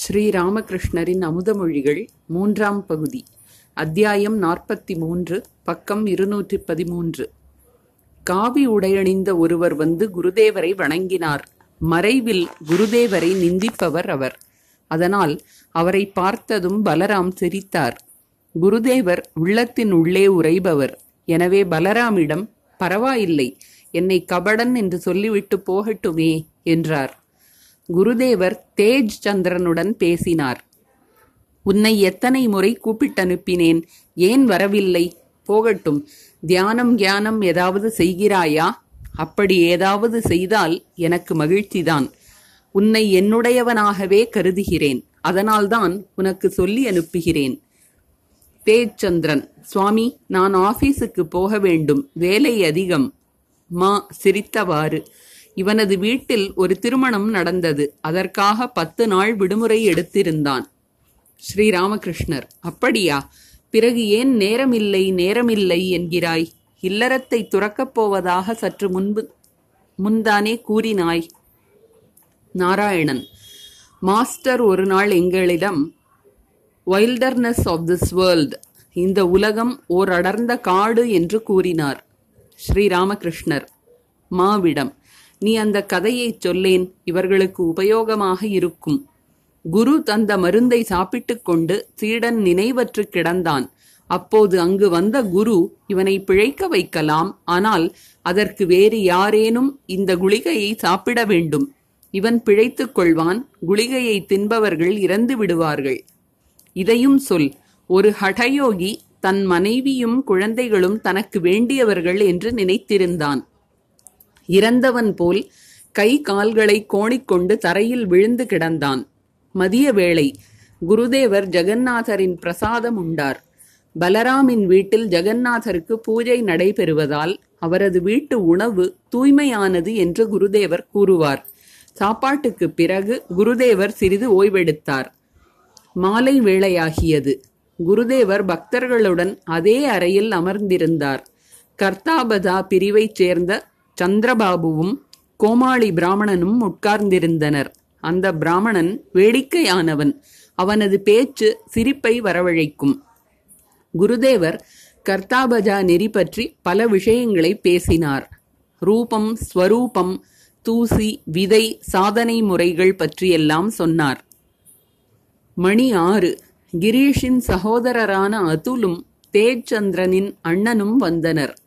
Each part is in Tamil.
ஸ்ரீராமகிருஷ்ணரின் அமுதமொழிகள் மூன்றாம் பகுதி அத்தியாயம் நாற்பத்தி மூன்று பக்கம் இருநூற்றி பதிமூன்று காவி உடையணிந்த ஒருவர் வந்து குருதேவரை வணங்கினார். மறைவில் குருதேவரை நிந்திப்பவர் அவர். அதனால் அவரை பார்த்ததும் பலராம் சிரித்தார். குருதேவர் உள்ளத்தின் உள்ளே உரைபவர் எனவே பலராமிடம் பரவாயில்லை. என்னை கபடன் என்று சொல்லிவிட்டு போகட்டுமே என்றார். குருதேவர் தேஜ் சந்திரனுடன் பேசினார். உன்னை எத்தனை முறை கூப்பிட்டனுப்பினேன்? ஏன் வரவில்லை? போகட்டும். தியானம் கியானம் ஏதாவது செய்கிறாயா? அப்படி ஏதாவது செய்தால் எனக்கு மகிழ்ச்சிதான். உன்னை என்னுடையவனாகவே கருதுகிறேன். அதனால்தான் உனக்கு சொல்லி அனுப்புகிறேன். தேஜ் சந்திரன் சுவாமி நான் ஆபீஸுக்கு போக வேண்டும். வேலை அதிகம். மா சிரித்தவாறு. இவனது வீட்டில் ஒரு திருமணம் நடந்தது. அதற்காக பத்து நாள் விடுமுறை எடுத்திருந்தான். ஸ்ரீராமகிருஷ்ணர் அப்படியா? பிறகு ஏன் நேரமில்லை நேரமில்லை என்கிறாய்? இல்லறத்தை துறக்கப் போவதாக சற்று முன்பு முன்தானே கூறினாய். நாராயணன் மாஸ்டர் ஒரு நாள் எங்களிடம் வைல்டர்னஸ் ஆஃப் திஸ் வேர்ல்ட் இந்த உலகம் ஓர் அடர்ந்த காடு என்று கூறினார். ஸ்ரீராமகிருஷ்ணர் மாவிடம் நீ அந்த கதையைச் சொல்லேன் இவர்களுக்கு உபயோகமாக இருக்கும். குரு தந்த மருந்தை சாப்பிட்டுக் கொண்டு சீடன் நினைவற்று கிடந்தான். அப்போது அங்கு வந்த குரு இவனை பிழைக்க வைக்கலாம் ஆனால் அதற்கு வேறு யாரேனும் இந்த குளிகையை சாப்பிட வேண்டும். இவன் பிழைத்துக் கொள்வான் குளிகையை தின்பவர்கள் இறந்து விடுவார்கள். இதையும் சொல் ஒரு ஹடயோகி தன் மனைவியும் குழந்தைகளும் தனக்கு வேண்டியவர்கள் என்று நினைத்திருந்தான். இறந்தவன் போல் கை கால்களை கோணிக்கொண்டு தரையில் விழுந்து கிடந்தான். மதிய வேளை குருதேவர் ஜெகந்நாதரின் பிரசாதம் உண்டார். பலராமின் வீட்டில் ஜெகந்நாதருக்கு பூஜை நடைபெறுவதால் அவரது வீட்டு உணவு தூய்மையானது என்று குருதேவர் கூறுவார். சாப்பாட்டுக்கு பிறகு குருதேவர் சிறிது ஓய்வெடுத்தார். மாலை வேளையாகியது. குருதேவர் பக்தர்களுடன் அதே அறையில் அமர்ந்திருந்தார். கர்த்தாபதா பிரிவைச் சேர்ந்த சந்திரபாபுவும் கோமாளி பிராமணனும் உட்கார்ந்திருந்தனர். அந்த பிராமணன் வேடிக்கையானவன். அவனது பேச்சு சிரிப்பை வரவழைக்கும். குருதேவர் கர்த்தாபஜா நெறி பற்றி பல விஷயங்களை பேசினார். ரூபம் ஸ்வரூபம் தூசி விதை சாதனை முறைகள் பற்றியெல்லாம் சொன்னார். மணி ஆறு. கிரீஷின் சகோதரரான அதுலும் தேஜ் சந்திரனின் அண்ணனும் வந்தனர்.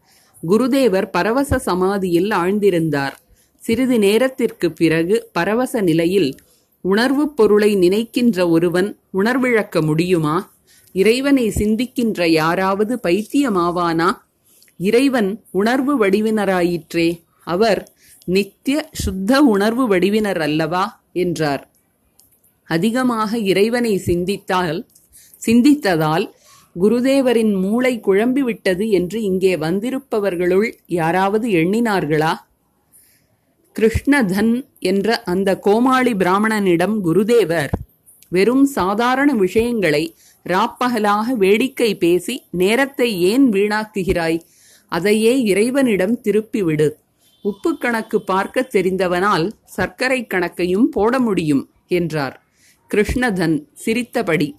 குருதேவர் பரவச சமாதியில் ஆழ்ந்திருந்தார். சிறிது நேரத்திற்கு பிறகு பரவச நிலையில் உணர்வுப் பொருளை நினைக்கின்ற ஒருவன் உணர்விழக்க முடியுமா? இறைவனை சிந்திக்கின்ற யாராவது பைத்தியமாவானா? இறைவன் உணர்வு வடிவினராயிற்றே அவர் நித்திய சுத்த உணர்வு வடிவினர் அல்லவா? என்றார். அதிகமாக இறைவனை சிந்தித்தால் சிந்தித்ததால் குருதேவரின் மூளை குழம்பிவிட்டது என்று இங்கே வந்திருப்பவர்களுள் யாராவது எண்ணினார்களா? கிருஷ்ணதன் என்ற அந்த கோமாளி பிராமணனிடம் குருதேவர் வெறும் சாதாரண விஷயங்களை ராப்பகலாக வேடிக்கை பேசி நேரத்தை ஏன் வீணாக்குகிறாய்? அதையே இறைவனிடம் திருப்பிவிடு. உப்பு கணக்கு பார்க்க தெரிந்தவனால் சர்க்கரை கணக்கையும் போட முடியும் என்றார். கிருஷ்ணதன் சிரித்தபடி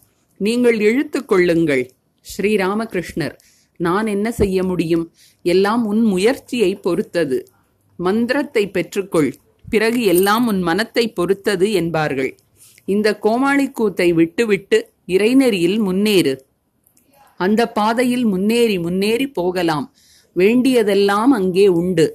நீங்கள் இழுத்து கொள்ளுங்கள். ஸ்ரீராமகிருஷ்ணர் நான் என்ன செய்ய முடியும்? எல்லாம் உன் முயற்சியை பொறுத்தது. மந்திரத்தை பெற்றுக்கொள். பிறகு எல்லாம் உன் மனத்தை பொறுத்தது என்பார்கள். இந்த கோமாளி கூத்தை விட்டுவிட்டு இறைநெறியில் முன்னேறு. அந்த பாதையில் முன்னேறி முன்னேறி போகலாம். வேண்டியதெல்லாம் அங்கே உண்டு.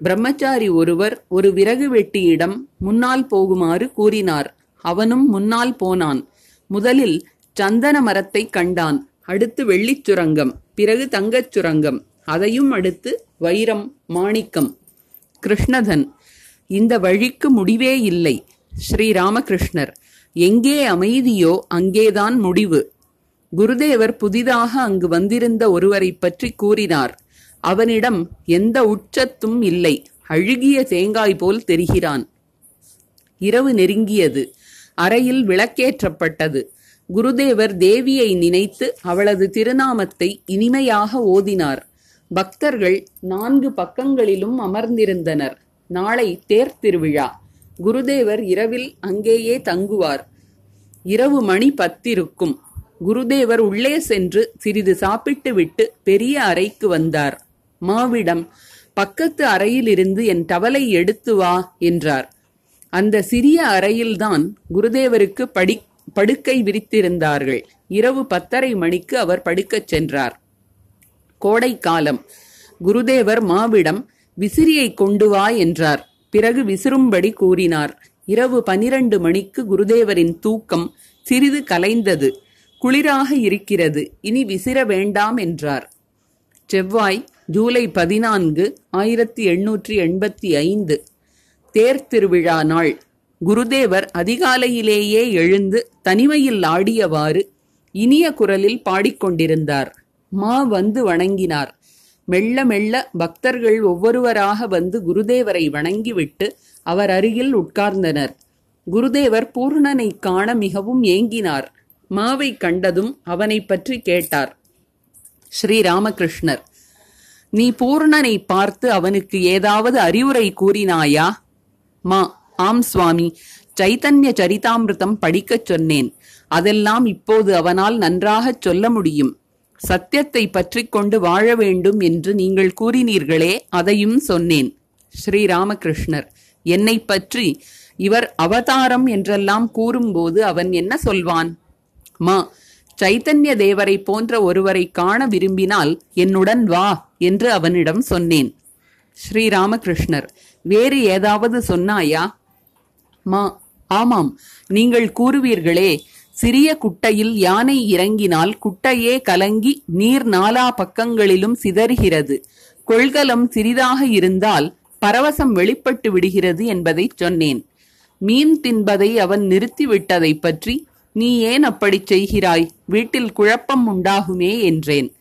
பிரம்மச்சாரி ஒருவர் ஒரு விறகு வெட்டியிடம் முன்னால் போகுமாறு கூறினார். அவனும் முன்னால் போனான். முதலில் சந்தன மரத்தை கண்டான். அடுத்து வெள்ளிச் சுரங்கம் பிறகு தங்கச் சுரங்கம் அதையும் அடுத்து வைரம் மாணிக்கம் கிருஷ்ணதன். இந்த வழிக்கு முடிவே இல்லை. ஸ்ரீராமகிருஷ்ணர் எங்கே அமைதியோ அங்கேதான் முடிவு. குருதேவர் புதிதாக அங்கு வந்திருந்த ஒருவரை பற்றி கூறினார். அவனிடம் எந்த உச்சத்தும் இல்லை. அழுகிய தேங்காய் போல் தெரிகிறான். இரவு நெருங்கியது. அறையில் விளக்கேற்றப்பட்டது. குருதேவர் தேவியை நினைத்து அவளது திருநாமத்தை இனிமையாக ஓதினார். பக்தர்கள் நான்கு பக்கங்களிலும் அமர்ந்திருந்தனர். நாளை தேர் திருவிழா. குருதேவர் இரவில் அங்கேயே தங்குவார். இரவு மணி பத்திருக்கும். குருதேவர் உள்ளே சென்று சிறிது சாப்பிட்டுவிட்டு பெரிய அறைக்கு வந்தார். மாவிடம் பக்கத்து அறையிலிருந்து என் டவலை எடுத்து வா என்றார். அந்த சிறிய அறையில்தான் குருதேவருக்கு படி படுக்கை விரித்திருந்தார்கள். இரவு பத்தரை மணிக்கு அவர் படுக்கச் சென்றார். கோடை காலம். குருதேவர் மாவிடம் விசிறியை கொண்டு வா என்றார். பிறகு விசிறும்படி கூறினார். இரவு பனிரண்டு மணிக்கு குருதேவரின் தூக்கம் சிறிது கலைந்தது. குளிராக இருக்கிறது. இனி விசிற வேண்டாம் என்றார். செவ்வாய் ஜூலை பதினான்கு ஆயிரத்தி எண்ணூற்றி எண்பத்தி ஐந்து. தேர் திருவிழா நாள். குருதேவர் அதிகாலையிலேயே எழுந்து தனிமையில் ஆடியவாறு இனிய குரலில் பாடிக்கொண்டிருந்தார். மா வந்து வணங்கினார். மெல்ல மெல்ல பக்தர்கள் ஒவ்வொருவராக வந்து குருதேவரை வணங்கிவிட்டு அவர் அருகில் உட்கார்ந்தனர். குருதேவர் பூர்ணனை காண மிகவும் ஏங்கினார். மாவை கண்டதும் அவனை பற்றி கேட்டார். ஸ்ரீ ராமகிருஷ்ணர் நீ பூர்ணனை பார்த்து அவனுக்கு ஏதாவது அறிவுரை கூறினாயா? மா ஆம் சுவாமி சைத்தன்ய சரிதாமிருதம் படிக்கச் சொன்னேன். அதெல்லாம் இப்போது அவனால் நன்றாகச் சொல்ல முடியும். சத்தியத்தை பற்றி கொண்டு வாழ வேண்டும் என்று நீங்கள் கூறினீர்களே அதையும் சொன்னேன். ஸ்ரீராமகிருஷ்ணர் என்னை பற்றி இவர் அவதாரம் என்றெல்லாம் கூறும்போது அவன் என்ன சொல்வான்? மா சைத்தன்ய தேவரை போன்ற ஒருவரை காண விரும்பினால் என்னுடன் வா என்று அவனிடம் சொன்னேன். ஸ்ரீராமகிருஷ்ணர் வேறு ஏதாவது சொன்னாயா? மா ஆமாம் நீங்கள் கூறுவீர்களே சிறிய குட்டையில் யானை இறங்கினால் குட்டையே கலங்கி நீர் நாலா பக்கங்களிலும் சிதறுகிறது. கொள்கலம் சிறிதாக இருந்தால் பரவசம் வெளிப்பட்டு விடுகிறது என்பதை சொன்னேன். மீன் தின்பதை அவன் நிறுத்திவிட்டதைப் பற்றி நீ ஏன் அப்படிச் செய்கிறாய்? வீட்டில் குழப்பம் உண்டாகுமே என்றேன்.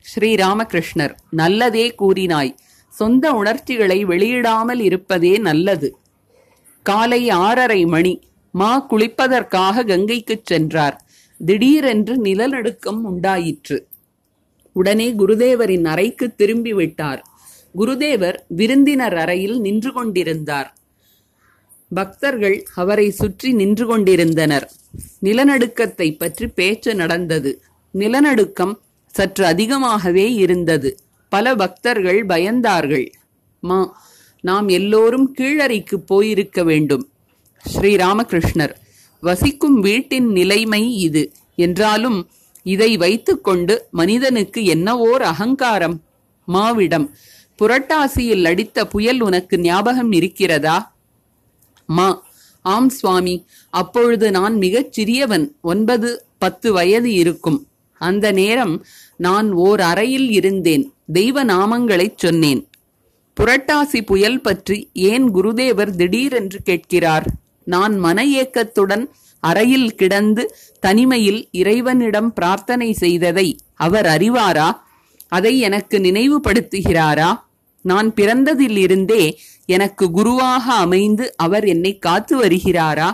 ஸ்ரீராமகிருஷ்ணர் நல்லதே கூறினாய். சொந்த உணர்ச்சிகளை வெளியிடாமல் இருப்பதே நல்லது. காலை ஆறரை மணி. மா குளிப்பதற்காக கங்கைக்குச் சென்றார். திடீரென்று நிலநடுக்கம் உண்டாயிற்று. உடனே குருதேவரின் அறைக்கு திரும்பி விட்டார் குருதேவர் விருந்தினர் அறையில் நின்று கொண்டிருந்தார். பக்தர்கள் அவரை சுற்றி நின்று கொண்டிருந்தனர். நிலநடுக்கத்தை பற்றி பேச்சு நடந்தது. நிலநடுக்கம் சற்று அதிகமாகவே இருந்தது. பல பக்தர்கள் பயந்தார்கள். மா நாம் எல்லோரும் கீழறைக்கு போயிருக்க வேண்டும். ஸ்ரீராமகிருஷ்ணர் வசிக்கும் வீட்டின் நிலைமை இது. என்றாலும் இதை வைத்துக்கொண்டு மனிதனுக்கு என்னவோர் அகங்காரம்? மாவிடம் புரட்டாசியில் அடித்த புயல் உனக்கு ஞாபகம் இருக்கிறதா? மா ஆம் சுவாமி அப்பொழுது நான் மிகச் சிறியவன் ஒன்பது பத்து வயது இருக்கும். அந்த நேரம் நான் ஓர் அறையில் இருந்தேன் தெய்வ நாமங்களைச் சொன்னேன். புரட்டாசி புயல் பற்றி ஏன் குருதேவர் திடீரென்று கேட்கிறார்? நான் மன ஏக்கத்துடன் அறையில் கிடந்து தனிமையில் இறைவனிடம் பிரார்த்தனை செய்ததை அவர் அறிவாரா? அதை எனக்கு நினைவுபடுத்துகிறாரா? நான் பிறந்ததிலிருந்தே எனக்கு குருவாக அமைந்து அவர் என்னை காத்து வருகிறாரா?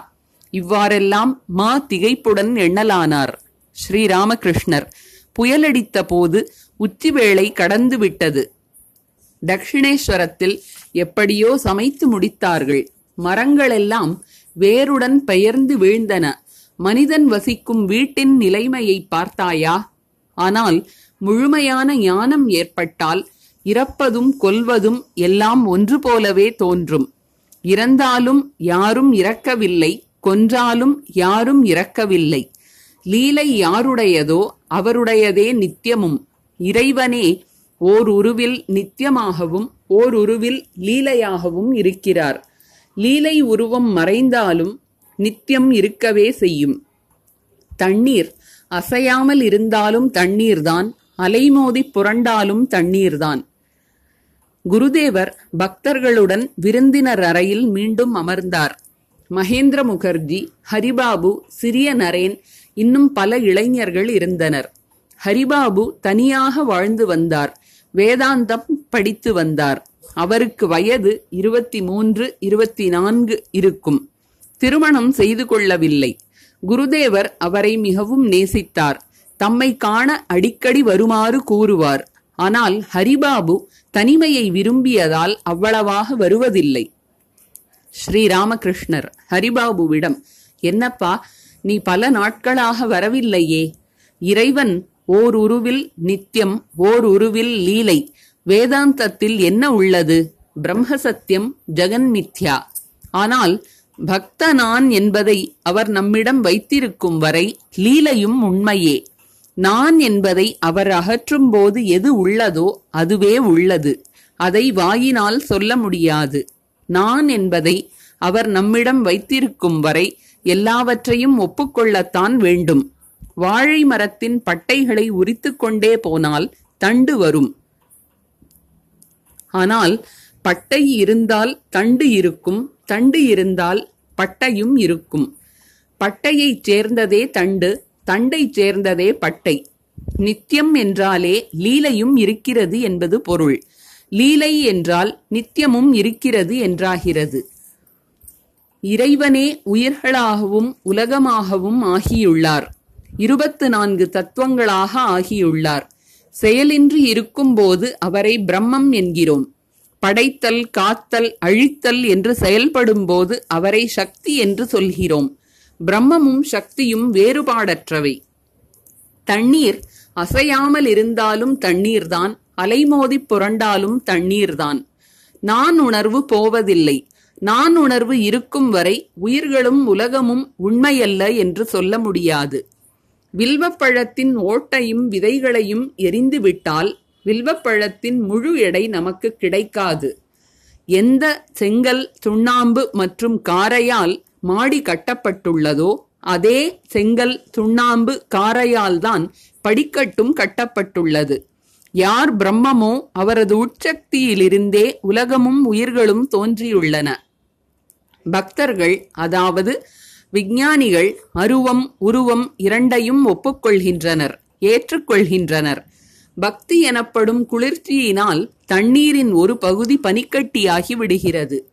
இவ்வாறெல்லாம் மா திகைப்புடன் எண்ணலானார் ஸ்ரீராமகிருஷ்ணர். புயலடித்த போது உச்சிவேளை கடந்துவிட்டது. தட்சிணேஸ்வரத்தில் எப்படியோ சமைத்து முடித்தார்கள். மரங்களெல்லாம் வேருடன் பெயர்ந்து வீழ்ந்தன. மனிதன் வசிக்கும் வீட்டின் நிலைமையை பார்த்தாயா? ஆனால் முழுமையான ஞானம் ஏற்பட்டால் இறப்பதும் கொல்வதும் எல்லாம் ஒன்று போலவே தோன்றும். இறந்தாலும் யாரும் இறக்கவில்லை கொன்றாலும் யாரும் இறக்கவில்லை. லீலை யாருடையதோ அவருடையதே நித்தியமும். இறைவனே ஓர் உருவில் நித்தியமாகவும் ஓர் உருவில் லீலையாகவும் இருக்கிறார். லீலை உருவம் மறைந்தாலும் நித்தியம் இருக்கவே செய்யும். தண்ணீர் அசையாமல் இருந்தாலும் தண்ணீர்தான் அலைமோதி புரண்டாலும் தண்ணீர்தான். குருதேவர் பக்தர்களுடன் விருந்தினர் அறையில் மீண்டும் அமர்ந்தார். மகேந்திர முகர்ஜி ஹரிபாபு சிறிய நரேன் இன்னும் பல இளைஞர்கள் இருந்தனர். ஹரிபாபு தனியாக வாழ்ந்து வந்தார். வேதாந்தம் படித்து வந்தார். அவருக்கு வயது இருபத்தி மூன்று இருபத்தி நான்கு இருக்கும். திருமணம் செய்து கொள்ளவில்லை. குருதேவர் அவரை மிகவும் நேசித்தார். தம்மை காண அடிக்கடி வருமாறு கூறுவார். ஆனால் ஹரிபாபு தனிமையை விரும்பியதால் அவ்வளவாக வருவதில்லை. ஸ்ரீராமகிருஷ்ணர் ஹரிபாபுவிடம் என்னப்பா நீ பல நாட்களாக வரவில்லையே. இறைவன் ஓர் உருவில் நித்தியம் ஓர் உருவில் லீலை. வேதாந்தத்தில் என்ன உள்ளது? பிரம்ம சத்தியம் ஜெகன் மித்யா. ஆனால் பக்த நான் என்பதை அவர் நம்மிடம் வைத்திருக்கும் வரை லீலையும் உண்மையே. நான் என்பதை அவர் அகற்றும் போது எது உள்ளதோ அதுவே உள்ளது. அதை வாயினால் சொல்ல முடியாது. நான் என்பதை அவர் நம்மிடம் வைத்திருக்கும் வரை எல்லாவற்றையும் ஒப்புக்கொள்ளத்தான் வேண்டும். வாழை மரத்தின் பட்டைகளை உரித்து கொண்டே போனால் தண்டு வரும். ஆனால் பட்டை இருந்தால் தண்டு இருக்கும் தண்டு இருந்தால் பட்டையும் இருக்கும். பட்டையைச் சேர்ந்ததே தண்டு தண்டைச் சேர்ந்ததே பட்டை. நித்தியம் என்றாலே லீலையும் இருக்கிறது என்பது பொருள். லீலை என்றால் நித்தியமும் இருக்கிறது என்றாகிறது. இறைவனே உயிர்களாகவும் உலகமாகவும் ஆகியுள்ளார். இருபத்து நான்கு தத்துவங்களாக ஆகியுள்ளார். செயலின்றி இருக்கும்போது அவரை பிரம்மம் என்கிறோம். படைத்தல் காத்தல் அழித்தல் என்று செயல்படும்போது அவரை சக்தி என்று சொல்கிறோம். பிரம்மமும் சக்தியும் வேறுபாடற்றவை. தண்ணீர் அசையாமல் இருந்தாலும் தண்ணீர்தான் அலைமோதி புரண்டாலும் தண்ணீர்தான். நான் உணர்வு போவதில்லை. நான் உணர்வு இருக்கும் வரை உயிர்களும் உலகமும் உண்மையல்ல என்று சொல்ல முடியாது. வில்வப்பழத்தின் ஓட்டையும் விதைகளையும் எரிந்துவிட்டால் வில்வப்பழத்தின் முழு எடை நமக்கு கிடைக்காது. எந்த செங்கல் சுண்ணாம்பு மற்றும் காரையால் மாடி கட்டப்பட்டுள்ளதோ அதே செங்கல் சுண்ணாம்பு காரையால் தான் படிக்கட்டும் கட்டப்பட்டுள்ளது. யார் பிரம்மமோ அவரது உட்சக்தியிலிருந்தே உலகமும் உயிர்களும் தோன்றியுள்ளன. பக்தர்கள் அதாவது விஞ்ஞானிகள் அருவம் உருவம் இரண்டையும் ஒப்புக்கொள்கின்றனர் ஏற்றுக்கொள்கின்றனர். பக்தி எனப்படும் குளிர்ச்சியினால் தண்ணீரின் ஒரு பகுதி பனிக்கட்டியாகி விடுகிறது.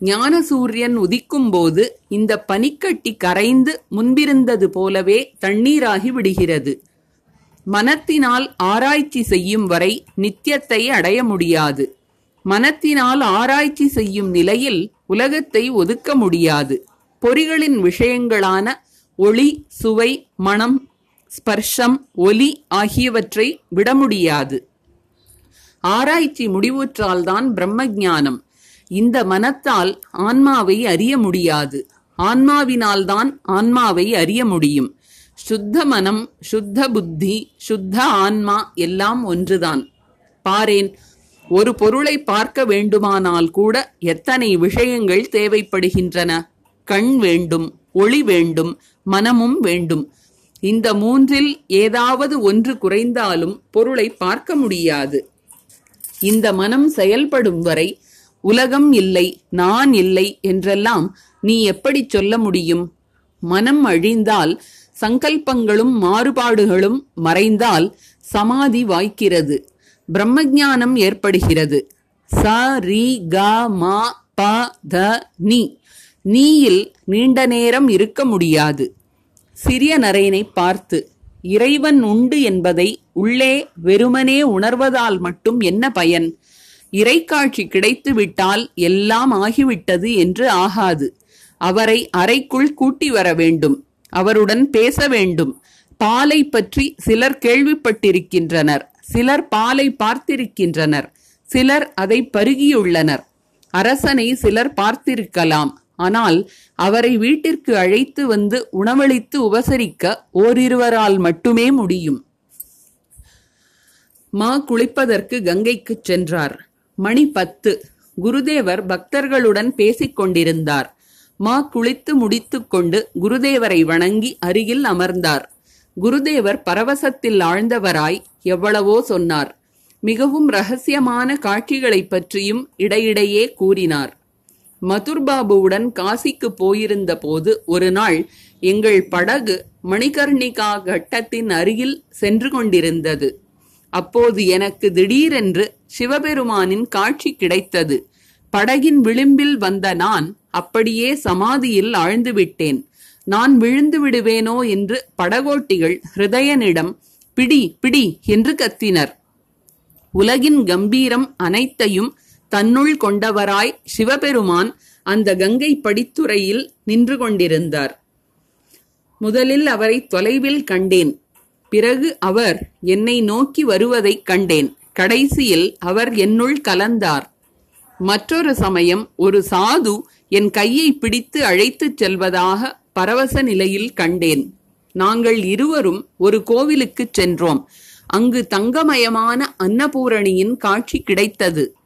ஞான சூரியன் உதிக்கும் போது இந்த பனிக்கட்டி கரைந்து முன்பிருந்தது போலவே தண்ணீராகி விடுகிறது. மனத்தினால் ஆராய்ச்சி செய்யும் வரை நித்தியத்தை அடைய முடியாது. மனத்தினால் ஆராய்ச்சி செய்யும் நிலையில் உலகத்தை ஒதுக்க முடியாது. பொறிகளின் விஷயங்களான ஒளி சுவை மனம் ஸ்பர்ஷம் ஒலி ஆகியவற்றை விட முடியாது. ஆராய்ச்சி முடிவுற்றால்தான் பிரம்ம ஞானம் இந்த மனத்தால் ஆன்மாவை அறிய முடியாது. ஆன்மாவினால்தான் ஆன்மாவை அறிய முடியும். சுத்த மனம் சுத்த புத்தி சுத்த ஆன்மா எல்லாம் ஒன்றுதான். பாரேன் ஒரு பொருளை பார்க்க வேண்டுமானால் கூட எத்தனை விஷயங்கள் தேவைப்படுகின்றன? கண் வேண்டும் ஒளி வேண்டும் மனமும் வேண்டும். இந்த மூன்றில் ஏதாவது ஒன்று குறைந்தாலும் பொருளை பார்க்க முடியாது. இந்த மனம் செயல்படும் வரை உலகம் இல்லை நான் இல்லை என்றெல்லாம் நீ எப்படி சொல்ல முடியும்? மனம் அழிந்தால் சங்கல்பங்களும் மாறுபாடுகளும் மறைந்தால் சமாதி வாய்க்கிறது. பிரம்மஞானம் ஏற்படுகிறது. ச ரி க ம ப த நீ. நீயில் நீண்ட நேரம் இருக்க முடியாது. சிறிய நரையனை பார்த்து இறைவன் உண்டு என்பதை உள்ளே வெறுமனே உணர்வதால் மட்டும் என்ன பயன்? இறைக்காட்சி கிடைத்துவிட்டால் எல்லாம் ஆகிவிட்டது என்று ஆகாது. அவரை அறைக்குள் கூட்டி வர வேண்டும். அவருடன் பேச வேண்டும். பாலை பற்றி சிலர் கேள்விப்பட்டிருக்கின்றனர். சிலர் பாலை பார்த்திருக்கின்றனர். சிலர் அதை பருகியுள்ளனர். அரசனை சிலர் பார்த்திருக்கலாம். ஆனால் அவரை வீட்டிற்கு அழைத்து வந்து உணவளித்து உபசரிக்க ஓரிருவரால் மட்டுமே முடியும். மா குளிப்பதற்கு கங்கைக்குச் சென்றார். மணி பத்து. குருதேவர் பக்தர்களுடன் பேசிக் கொண்டிருந்தார் மா குளித்து முடித்துக்கொண்டு குருதேவரை வணங்கி அருகில் அமர்ந்தார். குருதேவர் பரவசத்தில் ஆழ்ந்தவராய் எவ்வளவோ சொன்னார். மிகவும் ரகசியமான காட்சிகளைப் பற்றியும் இடையிடையே கூறினார். மதுர்பாபுவுடன் காசிக்கு போயிருந்த போது ஒரு நாள் எங்கள் படகு மணிகர்ணிகா கட்டத்தின் அருகில் சென்று கொண்டிருந்தது. அப்போது எனக்கு திடீரென்று சிவபெருமானின் காட்சி கிடைத்தது. படகின் விளிம்பில் வந்த நான் அப்படியே சமாதியில் ஆழ்ந்து விட்டேன். நான் விழுந்து விடுவேனோ என்று படகோட்டிகள் ஹிருதயனிடம் பிடி பிடி என்று கத்தினர். உலகின் கம்பீரம் அனைத்தையும் தன்னுள் கொண்டவராய் சிவபெருமான் அந்த கங்கை படித்துறையில் நின்று கொண்டிருந்தார். முதலில் அவரை தொலைவில் கண்டேன். பிறகு அவர் என்னை நோக்கி வருவதைக் கண்டேன். கடைசியில் அவர் என்னுள் கலந்தார். மற்றொரு சமயம் ஒரு சாது என் கையை பிடித்து அழைத்துச் செல்வதாக பரவச நிலையில் கண்டேன். நாங்கள் இருவரும் ஒரு கோவிலுக்குச் சென்றோம். அங்கு தங்கமயமான அன்னபூரணியின் காட்சி கிடைத்தது.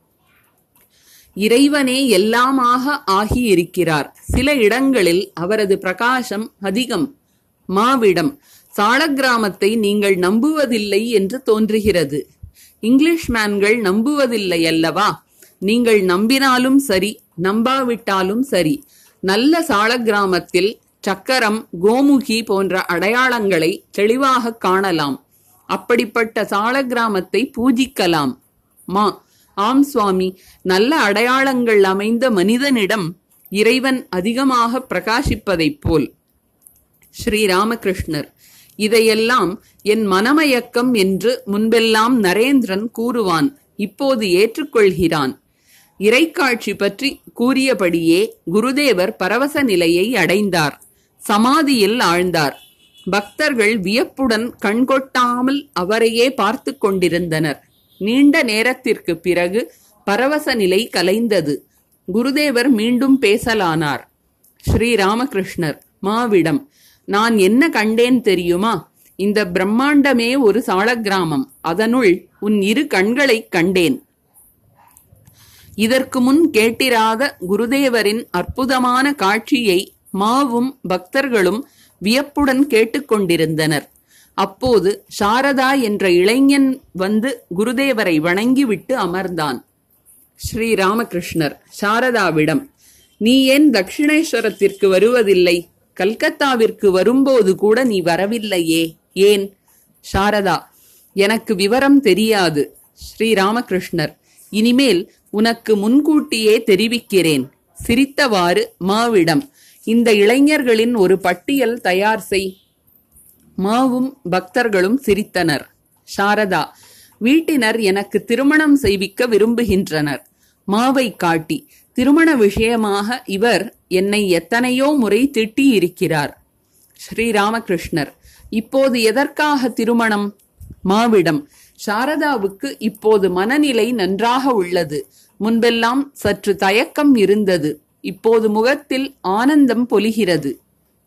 இறைவனே எல்லாமாக ஆகியிருக்கிறார். சில இடங்களில் அவரது பிரகாசம் அதிகம். மாவிடம் சாளக்கிராமத்தை நீங்கள் நம்புவதில்லை என்று தோன்றுகிறது. இங்கிலீஷ்மேன்கள் நம்புவதில்லை அல்லவா? நீங்கள் நம்பினாலும் சரி நம்பாவிட்டாலும் சரி. நல்ல சாளக்கிராமத்தில் சக்கரம் கோமுகி போன்ற அடையாளங்களை தெளிவாக காணலாம். அப்படிப்பட்ட சாளக்கிராமத்தை பூஜிக்கலாம். மா ஆம் சுவாமி நல்ல அடையாளங்கள் அமைந்த மனிதனிடம் இறைவன் அதிகமாக பிரகாசிப்பதைப் போல். ஸ்ரீராமகிருஷ்ணர் இதையெல்லாம் என் மனமயக்கம் என்று முன்பெல்லாம் நரேந்திரன் கூறுவான் இப்போது ஏற்றுக்கொள்கிறான். இறைக்காட்சி பற்றி கூறியபடியே குருதேவர் பரவச நிலையை அடைந்தார் சமாதியில் ஆழ்ந்தார். பக்தர்கள் வியப்புடன் கண்கொட்டாமல் அவரையே பார்த்து கொண்டிருந்தனர். நீண்ட நேரத்திற்கு பிறகு பரவச நிலை கலைந்தது. குருதேவர் மீண்டும் பேசலானார். ஸ்ரீராமகிருஷ்ணர் மாவிடம் நான் என்ன கண்டேன் தெரியுமா? இந்த பிரம்மாண்டமே ஒரு சாலக்கிராமம். அதனுள் உன் இரு கண்களைக் கண்டேன். இதற்கு முன் கேட்டிராத குருதேவரின் அற்புதமான காட்சியை மாவும் பக்தர்களும் வியப்புடன் கேட்டுக்கொண்டிருந்தனர் அப்போது சாரதா என்ற இளைஞன் வந்து குருதேவரை வணங்கிவிட்டு அமர்ந்தான். ஸ்ரீ ராமகிருஷ்ணர் சாரதாவிடம் நீ ஏன் தட்சிணேஸ்வரத்திற்கு வருவதில்லை? கல்கத்தாவிற்கு வரும்போது கூட நீ வரவில்லையே. ஏன்? சாரதா எனக்கு விவரம் தெரியாது. ஸ்ரீ ராமகிருஷ்ணர் இனிமேல் உனக்கு முன்கூட்டியே தெரிவிக்கிறேன். சிரித்தவாறு மாவிடம் இந்த இளைஞர்களின் ஒரு பட்டியல் தயார் செய். மாவும் பக்தர்களும் சிரித்தனர். சாரதா வீட்டினர் எனக்கு திருமணம் செய்விக்க விரும்புகின்றனர். மாவை காட்டி திருமண விஷயமாக இவர் என்னை எத்தனையோ முறை திட்டி இருக்கிறார் ஸ்ரீராமகிருஷ்ணர் இப்போது எதற்காக திருமணம்? மாவிடம் சாரதாவுக்கு இப்போது மனநிலை நன்றாக உள்ளது. முன்பெல்லாம் சற்று தயக்கம் இருந்தது. இப்போது முகத்தில் ஆனந்தம் பொலிகிறது.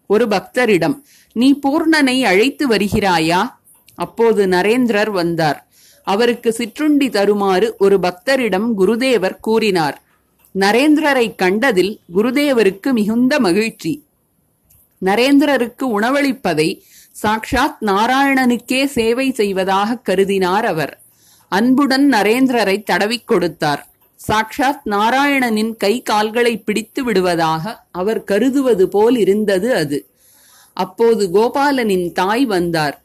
ஒரு பக்தரிடம் நீ பூர்ணனை அழைத்து வருகிறாயா? அப்போது நரேந்திரர் வந்தார். அவருக்கு சிற்றுண்டி தருமாறு ஒரு பக்தரிடம் குருதேவர் கூறினார். நரேந்திரரை கண்டதில் குருதேவருக்கு மிகுந்த மகிழ்ச்சி. நரேந்திரருக்கு உணவளிப்பதை சாக்ஷாத் நாராயணனுக்கே சேவை செய்வதாக கருதினார் அவர். அன்புடன் நரேந்திரரை தடவிக் கொடுத்தார். சாக்ஷாத் நாராயணனின் கை கால்களை பிடித்து விடுவதாக அவர் கருதுவது போல் இருந்தது அது. அப்போது கோபாலனின் தாய் வந்தார்.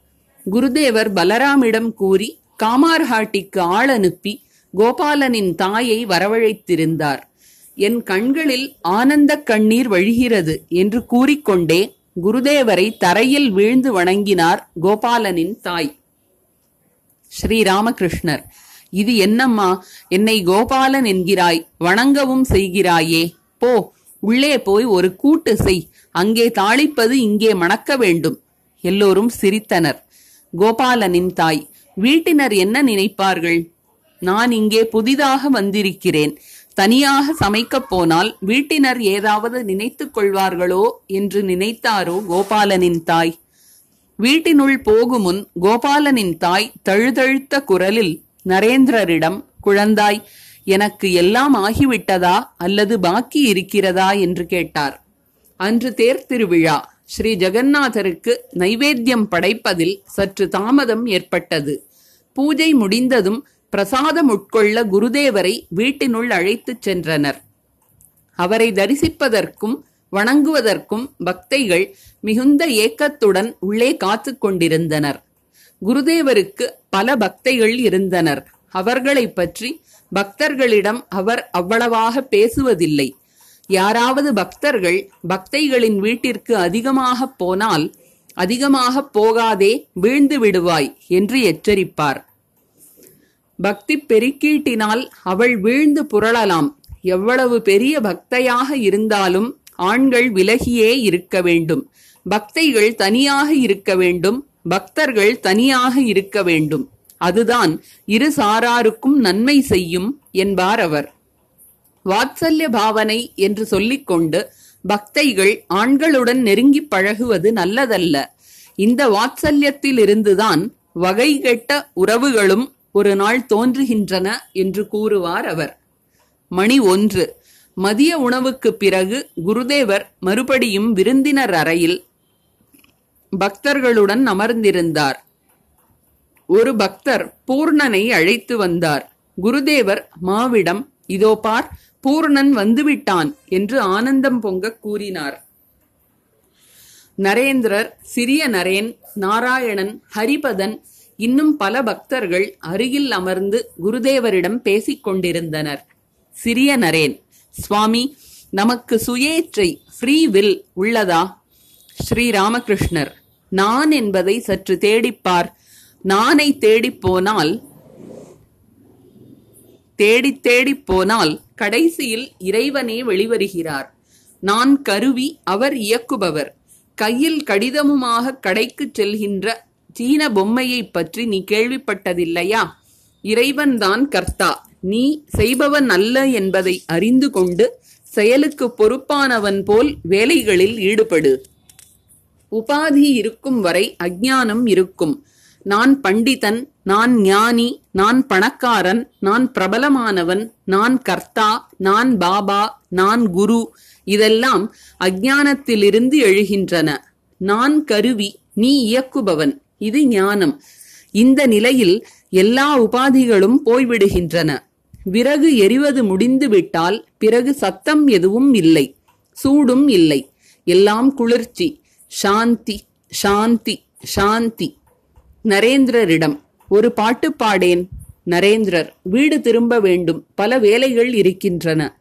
குருதேவர் பலராமிடம் கூறி காமார்ஹாட்டிக்கு ஆள் அனுப்பி கோபாலனின் தாயை வரவழைத்திருந்தார். என் கண்களில் ஆனந்த கண்ணீர் வழிகிறது என்று கூறிக்கொண்டே குருதேவரை தரையில் வீழ்ந்து வணங்கினார் கோபாலனின் தாய். ஸ்ரீராமகிருஷ்ணர். இது என்னம்மா? என்னை கோபாலன் என்கிறாய் வணங்கவும் செய்கிறாயே. போ உள்ளே போய் ஒரு கூட்டு செய். அங்கே தாளிப்பது இங்கே மணக்க வேண்டும். எல்லோரும் சிரித்தனர். கோபாலனின் தாய் வீட்டினர் என்ன நினைப்பார்கள்? நான் இங்கே புதிதாக வந்திருக்கிறேன். தனியாக சமைக்கப் போனால் வீட்டினர் ஏதாவது நினைத்துக் கொள்வார்களோ என்று நினைத்தாரோ கோபாலனின் தாய். வீட்டினுள் போகுமுன் கோபாலனின் தாய் தழுதழுத்த குரலில் நரேந்திரரிடம் குழந்தாய் எனக்கு எல்லாம் ஆகிவிட்டதா? அல்லது பாக்கி இருக்கிறதா? என்று கேட்டார். அன்று தேர் திருவிழா. ஸ்ரீ ஜெகநாதருக்கு நைவேத்தியம் படைப்பதில் சற்று தாமதம் ஏற்பட்டது. பூஜை முடிந்ததும் பிரசாதம் உட்கொள்ள குருதேவரை வீட்டினுள் அழைத்துச் சென்றனர். அவரை தரிசிப்பதற்கும் வணங்குவதற்கும் பக்தைகள் மிகுந்த ஏக்கத்துடன் உள்ளே காத்து கொண்டிருந்தனர். குருதேவருக்கு பல பக்தைகள் இருந்தனர். அவர்களைப் பற்றி பக்தர்களிடம் அவர் அவ்வளவாக பேசுவதில்லை. யாராவது பக்தர்கள் பக்தைகளின் வீட்டிற்கு அதிகமாக போனால் அதிகமாக போகாதே வீழ்ந்து விடுவாய் என்று எச்சரிப்பார். பக்தி பெருக்கீட்டினால் அவள் வீழ்ந்து புரளலாம். எவ்வளவு பெரிய பக்தையாக இருந்தாலும் ஆண்கள் விலகியே இருக்க வேண்டும். பக்தைகள் தனியாக இருக்க வேண்டும். பக்தர்கள் தனியாக இருக்க வேண்டும். அதுதான் இரு சாராருக்கும் நன்மை செய்யும் என்பார் அவர். வாத்சல்ய பாவனை என்று சொல்லிக்கொண்டு பக்தைகள் ஆண்களுடன் நெருங்கி பழகுவது நல்லதல்ல. இந்த வாத்சல்யத்தில் இருந்துதான் வகை கெட்ட உறவுகளும் ஒரு நாள் தோன்றுகின்றன என்று கூறுவார் அவர். மணி ஒன்று. மதிய உணவுக்குப் பிறகு குருதேவர் மறுபடியும் விருந்தினர் அறையில் பக்தர்களுடன் அமர்ந்திருந்தார். ஒரு பக்தர் பூர்ணனை அழைத்து வந்தார். குருதேவர் மாவிடம் இதோ பார் பூர்ணன் வந்துவிட்டான் என்று ஆனந்தம் பொங்க கூறினார். நரேந்திரர் சிறிய நரேன் நாராயணன் ஹரிபதன் இன்னும் பல பக்தர்கள் அருகில் அமர்ந்து குருதேவரிடம் பேசிக் கொண்டிருந்தனர். சிறிய நரேன் சுவாமி நமக்கு சுயேச்சை ஃப்ரீ வில் உள்ளதா? ஸ்ரீ ராமகிருஷ்ணர் நான் என்பதை சற்று தேடிப்பார் நானை தேடிப் போனால் தேடித் தேடிப் போனால் கடைசியில் இறைவனே வெளிவருகிறார். நான் கருவி அவர் இயக்குபவர். கையில் கடிதமுமாக கடைக்குச் செல்கின்ற சீன பொம்மையைப் பற்றி நீ கேள்விப்பட்டதில்லையா? இறைவன்தான் கர்த்தா. நீ செய்பவன் அல்ல என்பதை அறிந்து கொண்டு செயலுக்கு பொறுப்பானவன் போல் வேலைகளில் ஈடுபடு. உபாதி இருக்கும் வரை அஜ்ஞானம் இருக்கும். நான் பண்டிதன் நான் ஞானி நான் பணக்காரன் நான் பிரபலமானவன் நான் கர்த்தா நான் பாபா நான் குரு இதெல்லாம் அஜ்ஞானத்திலிருந்து எழுகின்றன. நான் கருவி நீ இயக்குபவன். இது ஞானம். இந்த நிலையில் எல்லா உபாதிகளும் போய்விடுகின்றன. விறகு எரிவது முடிந்துவிட்டால் பிறகு சத்தம் எதுவும் இல்லை. சூடும் இல்லை. எல்லாம் குளிர்ச்சி. சாந்தி சாந்தி சாந்தி. நரேந்திரரிடம் ஒரு பாட்டு பாடேன். நரேந்திரர் வீடு திரும்ப வேண்டும். பல வேலைகள் இருக்கின்றன.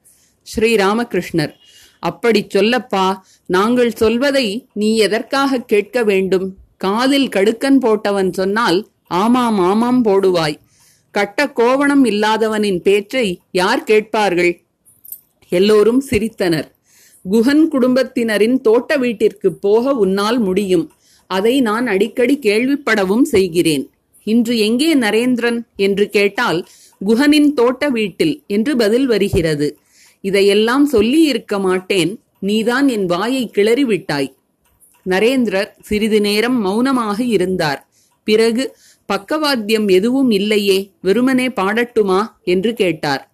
ஸ்ரீராமகிருஷ்ணர் அப்படி சொல்லப்பா நாங்கள் சொல்வதை நீ எதற்காக கேட்க வேண்டும்? காதில் கடுக்கன் போட்டவன் சொன்னால் ஆமாம் ஆமாம் போடுவாய். கட்ட கோவணம் இல்லாதவனின் பேச்சை யார் கேட்பார்கள்? எல்லோரும் சிரித்தனர். குஹன் குடும்பத்தினரின் தோட்ட வீட்டிற்கு போக உன்னால் முடியும். அதை நான் அடிக்கடி கேள்விப்படவும் செய்கிறேன். இன்று எங்கே நரேந்திரன்? என்று கேட்டால் குஹனின் தோட்ட வீட்டில் என்று பதில் வருகிறது. இதையெல்லாம் சொல்லி இருக்க மாட்டேன். நீதான் என் வாயை கிளறிவிட்டாய். நரேந்திரர் சிறிது நேரம் மௌனமாக இருந்தார். பிறகு பக்கவாத்தியம் எதுவும் இல்லையே வெறுமனே பாடட்டுமா? என்று கேட்டார்.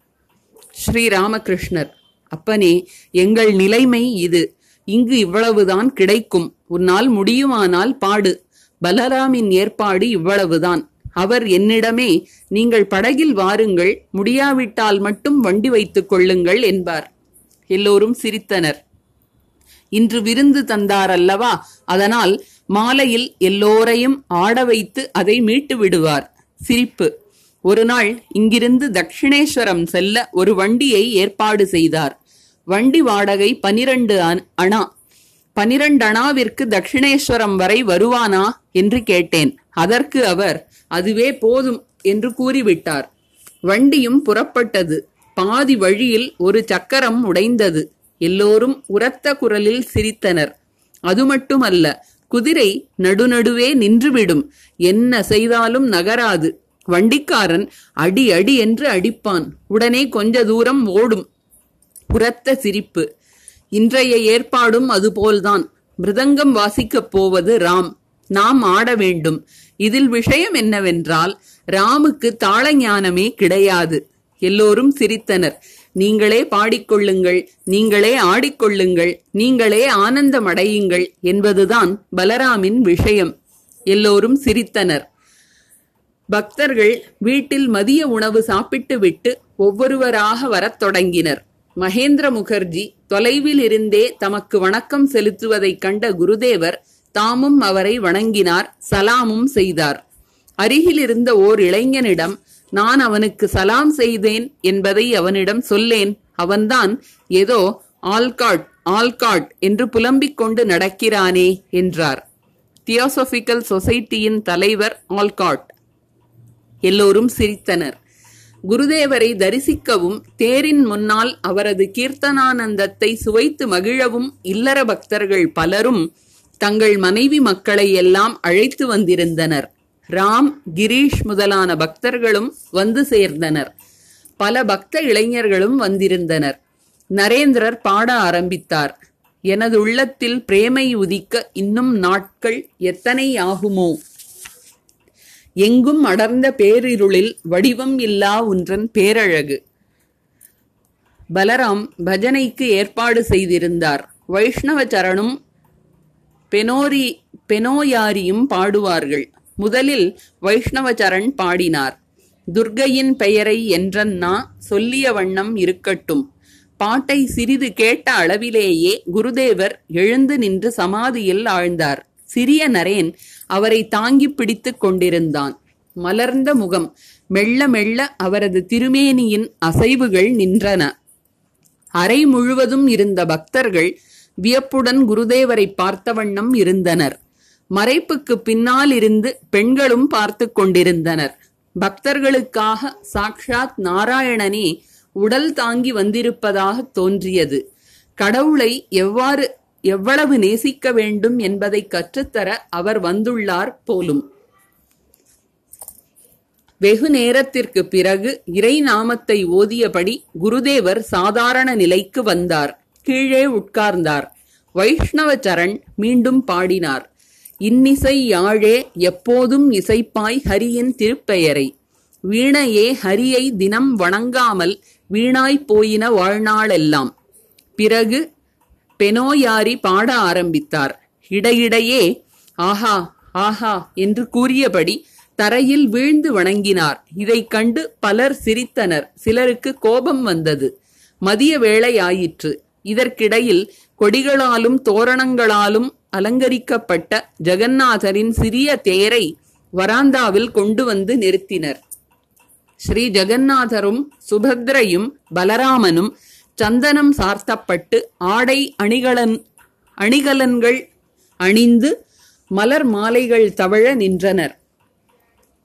ஸ்ரீராமகிருஷ்ணர். அப்பனே எங்கள் நிலைமை இது. இங்கு இவ்வளவுதான் கிடைக்கும். உன்னால் முடியுமானால் பாடு. பலராமின் ஏற்பாடு இவ்வளவுதான். அவர் என்னிடமே நீங்கள் படகில் வாருங்கள் முடியாவிட்டால் மட்டும் வண்டி வைத்துக் கொள்ளுங்கள் என்பார். எல்லோரும் சிரித்தனர். இன்று விருந்து தந்தார் அல்லவா? அதனால் மாலையில் எல்லோரையும் ஆட வைத்து அதை மீட்டு விடுவார். சிரிப்பு. ஒரு நாள் இங்கிருந்து தட்சிணேஸ்வரம் செல்ல ஒரு வண்டியை ஏற்பாடு செய்தார். வண்டி வாடகை பனிரண்டு அணா. பனிரண்டு அணாவிற்கு தட்சிணேஸ்வரம் வரை வருவானா என்று கேட்டேன். அதற்கு அவர் அதுவே போதும் என்று கூறிவிட்டார். வண்டியும் புறப்பட்டது. பாதி வழியில் ஒரு சக்கரம் உடைந்தது. எல்லோரும் உரத்த குரலில் சிரித்தனர். அது மட்டுமல்ல குதிரை நடுநடுவே நின்றுவிடும். என்ன செய்தாலும் நகராது. வண்டிக்காரன் அடி அடி என்று அடிப்பான். உடனே கொஞ்ச தூரம் ஓடும். உரத்த சிரிப்பு. இன்றைய ஏற்பாடும் அதுபோல்தான். மிருதங்கம் வாசிக்கப் போவது ராம். நாம் ஆட வேண்டும். இதில் விஷயம் என்னவென்றால் ராமுக்கு தாள ஞானமே கிடையாது. எல்லோரும் சிரித்தனர். நீங்களே பாடிக்கொள்ளுங்கள் நீங்களே ஆடிக்கொள்ளுங்கள் நீங்களே ஆனந்தமடையுங்கள் என்பதுதான் பலராமின் விஷயம். எல்லோரும் சிரித்தனர். பக்தர்கள் வீட்டில் மதிய உணவு சாப்பிட்டு விட்டு ஒவ்வொருவராக வரத் தொடங்கினர். மகேந்திர முகர்ஜி தொலைவில் இருந்தே தமக்கு வணக்கம் செலுத்துவதைக் கண்ட குருதேவர் தாமும் அவரை வணங்கினார் சலாமும் செய்தார். அருகில் இருந்த ஓர் இளைஞனிடம் நான் அவனுக்கு சலாம் செய்தேன் என்பதை அவனிடம் சொல்லேன். அவன்தான் ஏதோ ஆல்காட் ஆல்காட் என்று புலம்பிக் கொண்டு நடக்கிறானே என்றார். தியோசபிக்கல் சொசைட்டியின் தலைவர் ஆல்காட் எல்லோரும் சிரித்தனர். குருதேவரை தரிசிக்கவும் தேரின் முன்னால் அவரது கீர்த்தனானந்தத்தை சுவைத்து மகிழவும் இல்லற பக்தர்கள் பலரும் தங்கள் மனைவி மக்களை எல்லாம் அழைத்து வந்திருந்தனர். ராம் கிரீஷ் முதலான பக்தர்களும் வந்து சேர்ந்தனர். பல பக்த இளைஞர்களும் வந்திருந்தனர். நரேந்திரர் பாட ஆரம்பித்தார். எனது உள்ளத்தில் பிரேமை உதிக்க இன்னும் நாட்கள் எத்தனை ஆகுமோ? எங்கும் அடர்ந்த பேரிருளில் வடிவம் இல்லா ஒன்றன் பேரழகு. பலராம் பஜனைக்கு ஏற்பாடு செய்திருந்தார். வைஷ்ணவ சரணும் பெனோரி பெனோயாரியும் பாடுவார்கள். முதலில் வைஷ்ணவ சரண் பாடினார். துர்கையின் பெயரை என்றன்னா சொல்லிய வண்ணம் இருக்கட்டும். பாட்டை சிறிது கேட்ட அளவிலேயே குருதேவர் எழுந்து நின்று சமாதியில் ஆழ்ந்தார். சிறிய நரேன் அவரை தாங்கி பிடித்துக் கொண்டிருந்தான். மலர்ந்த முகம் மெல்ல மெல்ல அவரது திருமேனியின் அசைவுகள் நின்றன. அறை முழுவதும் இருந்த பக்தர்கள் வியப்புடன் குருதேவரை பார்த்த வண்ணம் இருந்தனர். மறைப்புக்கு பின்னால் இருந்து பெண்களும் பார்த்து கொண்டிருந்தனர். பக்தர்களுக்காக சாக்ஷாத் நாராயணனே உடல் தாங்கி வந்திருப்பதாக தோன்றியது. கடவுளை எவ்வாறு எவ்வளவு நேசிக்க வேண்டும் என்பதை கற்றுத்தர அவர் வந்துள்ளார் போலும். வெகு நேரத்திற்கு பிறகு இறை நாமத்தை ஓதியபடி குருதேவர் சாதாரண நிலைக்கு வந்தார். கீழே உட்கார்ந்தார். வைஷ்ணவ சரண் மீண்டும் பாடினார். இன்னிசை யாழே எப்போதும் இசைப்பாய் ஹரியின் திருப்பெயரை. வீணையே ஹரியை தினம் வணங்காமல் வீணாய் போயின வாழ்நாளெல்லாம். பிறகு பெனோயாரி பாட ஆரம்பித்தார். இடையிடையே ஆஹா ஆஹா என்று கூறியபடி தரையில் வீழ்ந்து வணங்கினார். இதைக் கண்டு பலர் சிரித்தனர். சிலருக்கு கோபம் வந்தது. மதிய வேளையாயிற்று. இதற்கிடையில் கொடிகளாலும் தோரணங்களாலும் அலங்கரிக்கப்பட்ட ஜெகந்நாதரின் சிறிய தேரை வராந்தாவில் கொண்டு வந்து நிறுத்தினர். ஸ்ரீ ஜெகநாதரும் சுபத்ரையும் பலராமனும் சந்தனம் சார்த்தப்பட்டு ஆடை அணிகலன் அணிகலன்கள் அணிந்து மலர் மாலைகள் தவழ நின்றனர்.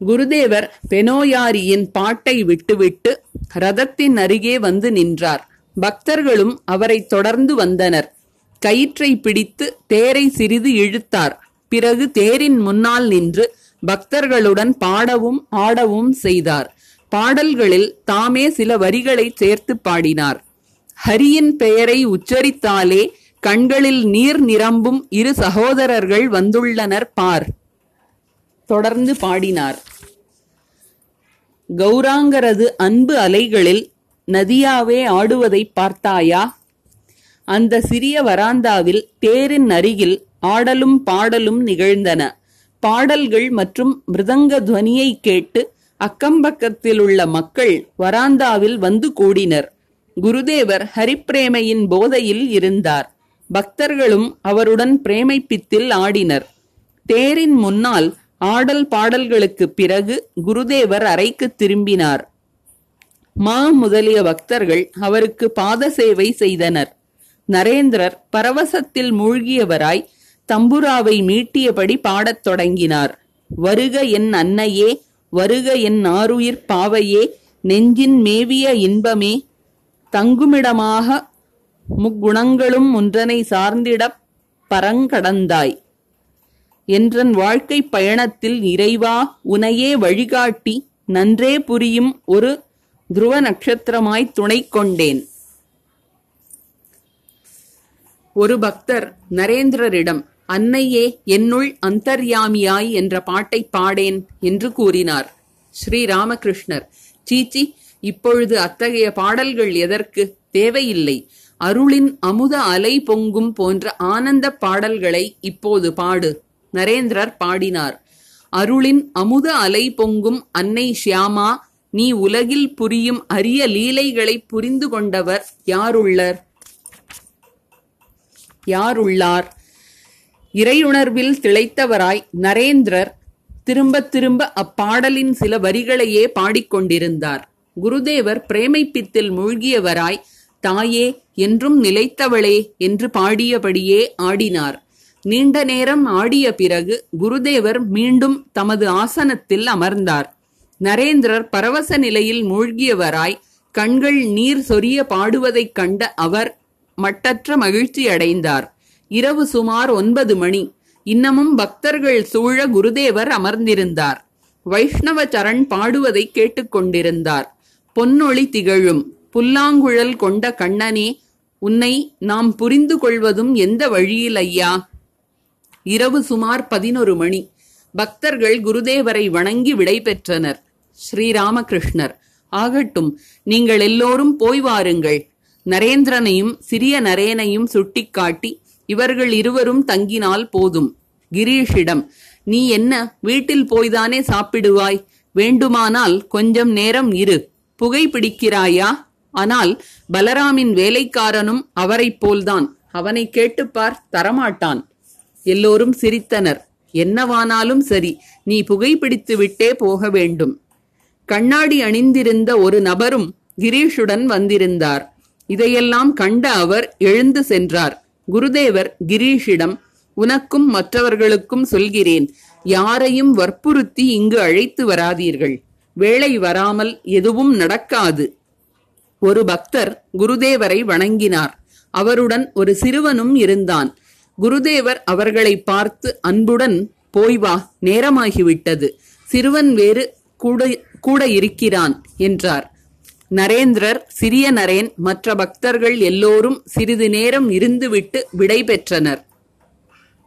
குருதேவர் பெனோயாரியின் பாட்டை விட்டுவிட்டு ரதத்தின் அருகே வந்து நின்றார். பக்தர்களும் அவரை தொடர்ந்து வந்தனர். கயிற்றை பிடித்து தேரை சிறிது இழுத்தார். பிறகு தேரின் முன்னால் நின்று பக்தர்களுடன் பாடவும் ஆடவும் செய்தார். பாடல்களில் தாமே சில வரிகளை சேர்த்து பாடினார். ஹரியின் பெயரை உச்சரித்தாலே கண்களில் நீர் நிரம்பும் இரு சகோதரர்கள் வந்துள்ளனர் பார். தொடர்ந்து பாடினார். கௌராங்கரது அன்பு அலைகளில் நதியாவே ஆடுவதை பார்த்தாயா? அந்த சிறிய வராந்தாவில் தேரின் அருகில் ஆடலும் பாடலும் நிகழ்ந்தன. பாடல்கள் மற்றும் மிருதங்க துவனியை கேட்டு அக்கம்பக்கத்தில் உள்ள மக்கள் வராந்தாவில் வந்து கூடினர். குருதேவர் ஹரிப்பிரேமையின் போதையில் இருந்தார். பக்தர்களும் அவருடன் பிரேமைப்பித்தில் ஆடினர். தேரின் முன்னால் ஆடல் பாடல்களுக்கு பிறகு குருதேவர் அறைக்கு திரும்பினார். மா முதலிய பக்தர்கள் அவருக்கு பாத சேவை செய்தனர். நரேந்திரர் பரவசத்தில் மூழ்கியவராய் தம்புராவை மீட்டியபடி பாடத் தொடங்கினார். வருக என் அன்னையே வருக என் ஆருயிர் பாவையே நெஞ்சின் மேவிய இன்பமே தங்குமிடமாக முக்குணங்களும் ஒன்றனை சார்ந்திடப் பரங்கடந்தாய். என்றன் வாழ்க்கை பயணத்தில் இறைவா உனையே வழிகாட்டி நன்றே புரியும் ஒரு துருவ நட்சத்திரமாய் துணை கொண்டேன். ஒரு பக்தர் நரேந்திரரிடம் அன்னையே என்னுள் அந்தர்யாமியாய் என்ற பாட்டை பாடேன் என்று கூறினார். ஸ்ரீ ராமகிருஷ்ணர். சீச்சி இப்பொழுது அத்தகைய பாடல்கள் எதற்கு? தேவையில்லை. அருளின் அமுத அலை பொங்கும் போன்ற ஆனந்த பாடல்களை இப்போது பாடு. நரேந்திரர் பாடினார். அருளின் அமுத அலை பொங்கும் அன்னை ஷியாமா நீ உலகில் புரியும் அரிய லீலைகளை புரிந்து கொண்டவர் யாருள்ளர்? யாருள்ளார்? இறையுணர்வில் திளைத்தவராய் நரேந்திரர் திரும்ப திரும்ப அப்பாடலின் சில வரிகளையே பாடிக்கொண்டிருந்தார். குருதேவர் பிரேமைப்பித்தில் மூழ்கியவராய் தாயே என்றும் நிலைத்தவளே என்று பாடியபடியே ஆடினார். நீண்ட நேரம் ஆடிய பிறகு குருதேவர் மீண்டும் தமது ஆசனத்தில் அமர்ந்தார். நரேந்திரர் பரவச நிலையில் மூழ்கியவராய் கண்கள் நீர் சொரிய பாடுவதைக் கண்ட அவர் மட்டற்ற மகிழ்ச்சி அடைந்தார். இரவு சுமார் ஒன்பது மணி இன்னமும் பக்தர்கள் சூழ குருதேவர் அமர்ந்திருந்தார். வைஷ்ணவ சரண் பாடுவதை கேட்டுக்கொண்டிருந்தார் பொன்னொளி திகழும். புல்லாங்குழல் கொண்ட கண்ணனே உன்னை நாம் புரிந்து கொள்வதும் எந்த வழியில் ஐயா இரவு சுமார் பதினொரு மணி. பக்தர்கள் குருதேவரை வணங்கி விடைபெற்றனர் ஸ்ரீராமகிருஷ்ணர் ஆகட்டும் நீங்கள் எல்லோரும் போய் வாருங்கள். நரேந்திரனையும் சிறிய நரேனையும் சுட்டிக்காட்டி இவர்கள் இருவரும் தங்கினால் போதும். கிரீஷிடம் நீ என்ன வீட்டில் போய்தானே சாப்பிடுவாய்? வேண்டுமானால் கொஞ்சம் நேரம் இரு. புகை பிடிக்கிறாயா ஆனால் பலராமின் வேலைக்காரனும் அவரைப் போல்தான். அவனை கேட்டுப்பார் தரமாட்டான். எல்லோரும் சிரித்தனர். என்னவானாலும் சரி நீ புகைப்பிடித்து விட்டே போக வேண்டும். கண்ணாடி அணிந்திருந்த ஒரு நபரும் கிரீஷுடன் வந்திருந்தார். இதையெல்லாம் கண்ட அவர் எழுந்து சென்றார். குருதேவர் கிரீஷிடம் உனக்கும் மற்றவர்களுக்கும் சொல்கிறேன். யாரையும் வற்புறுத்தி இங்கு அழைத்து வராதீர்கள். வேளை வராமல் எதுவும் நடக்காது. ஒரு பக்தர் குருதேவரை வணங்கினார். அவருடன் ஒரு சிறுவனும் இருந்தான். குருதேவர் அவர்களை பார்த்து அன்புடன் போய் வா நேரமாகிவிட்டது. சிறுவன் வேறு கூட கூட இருக்கிறான் என்றார். நரேந்திரர் சிறிய நரேன் மற்ற பக்தர்கள் எல்லோரும் சிறிது நேரம் இருந்துவிட்டு விடை பெற்றனர்.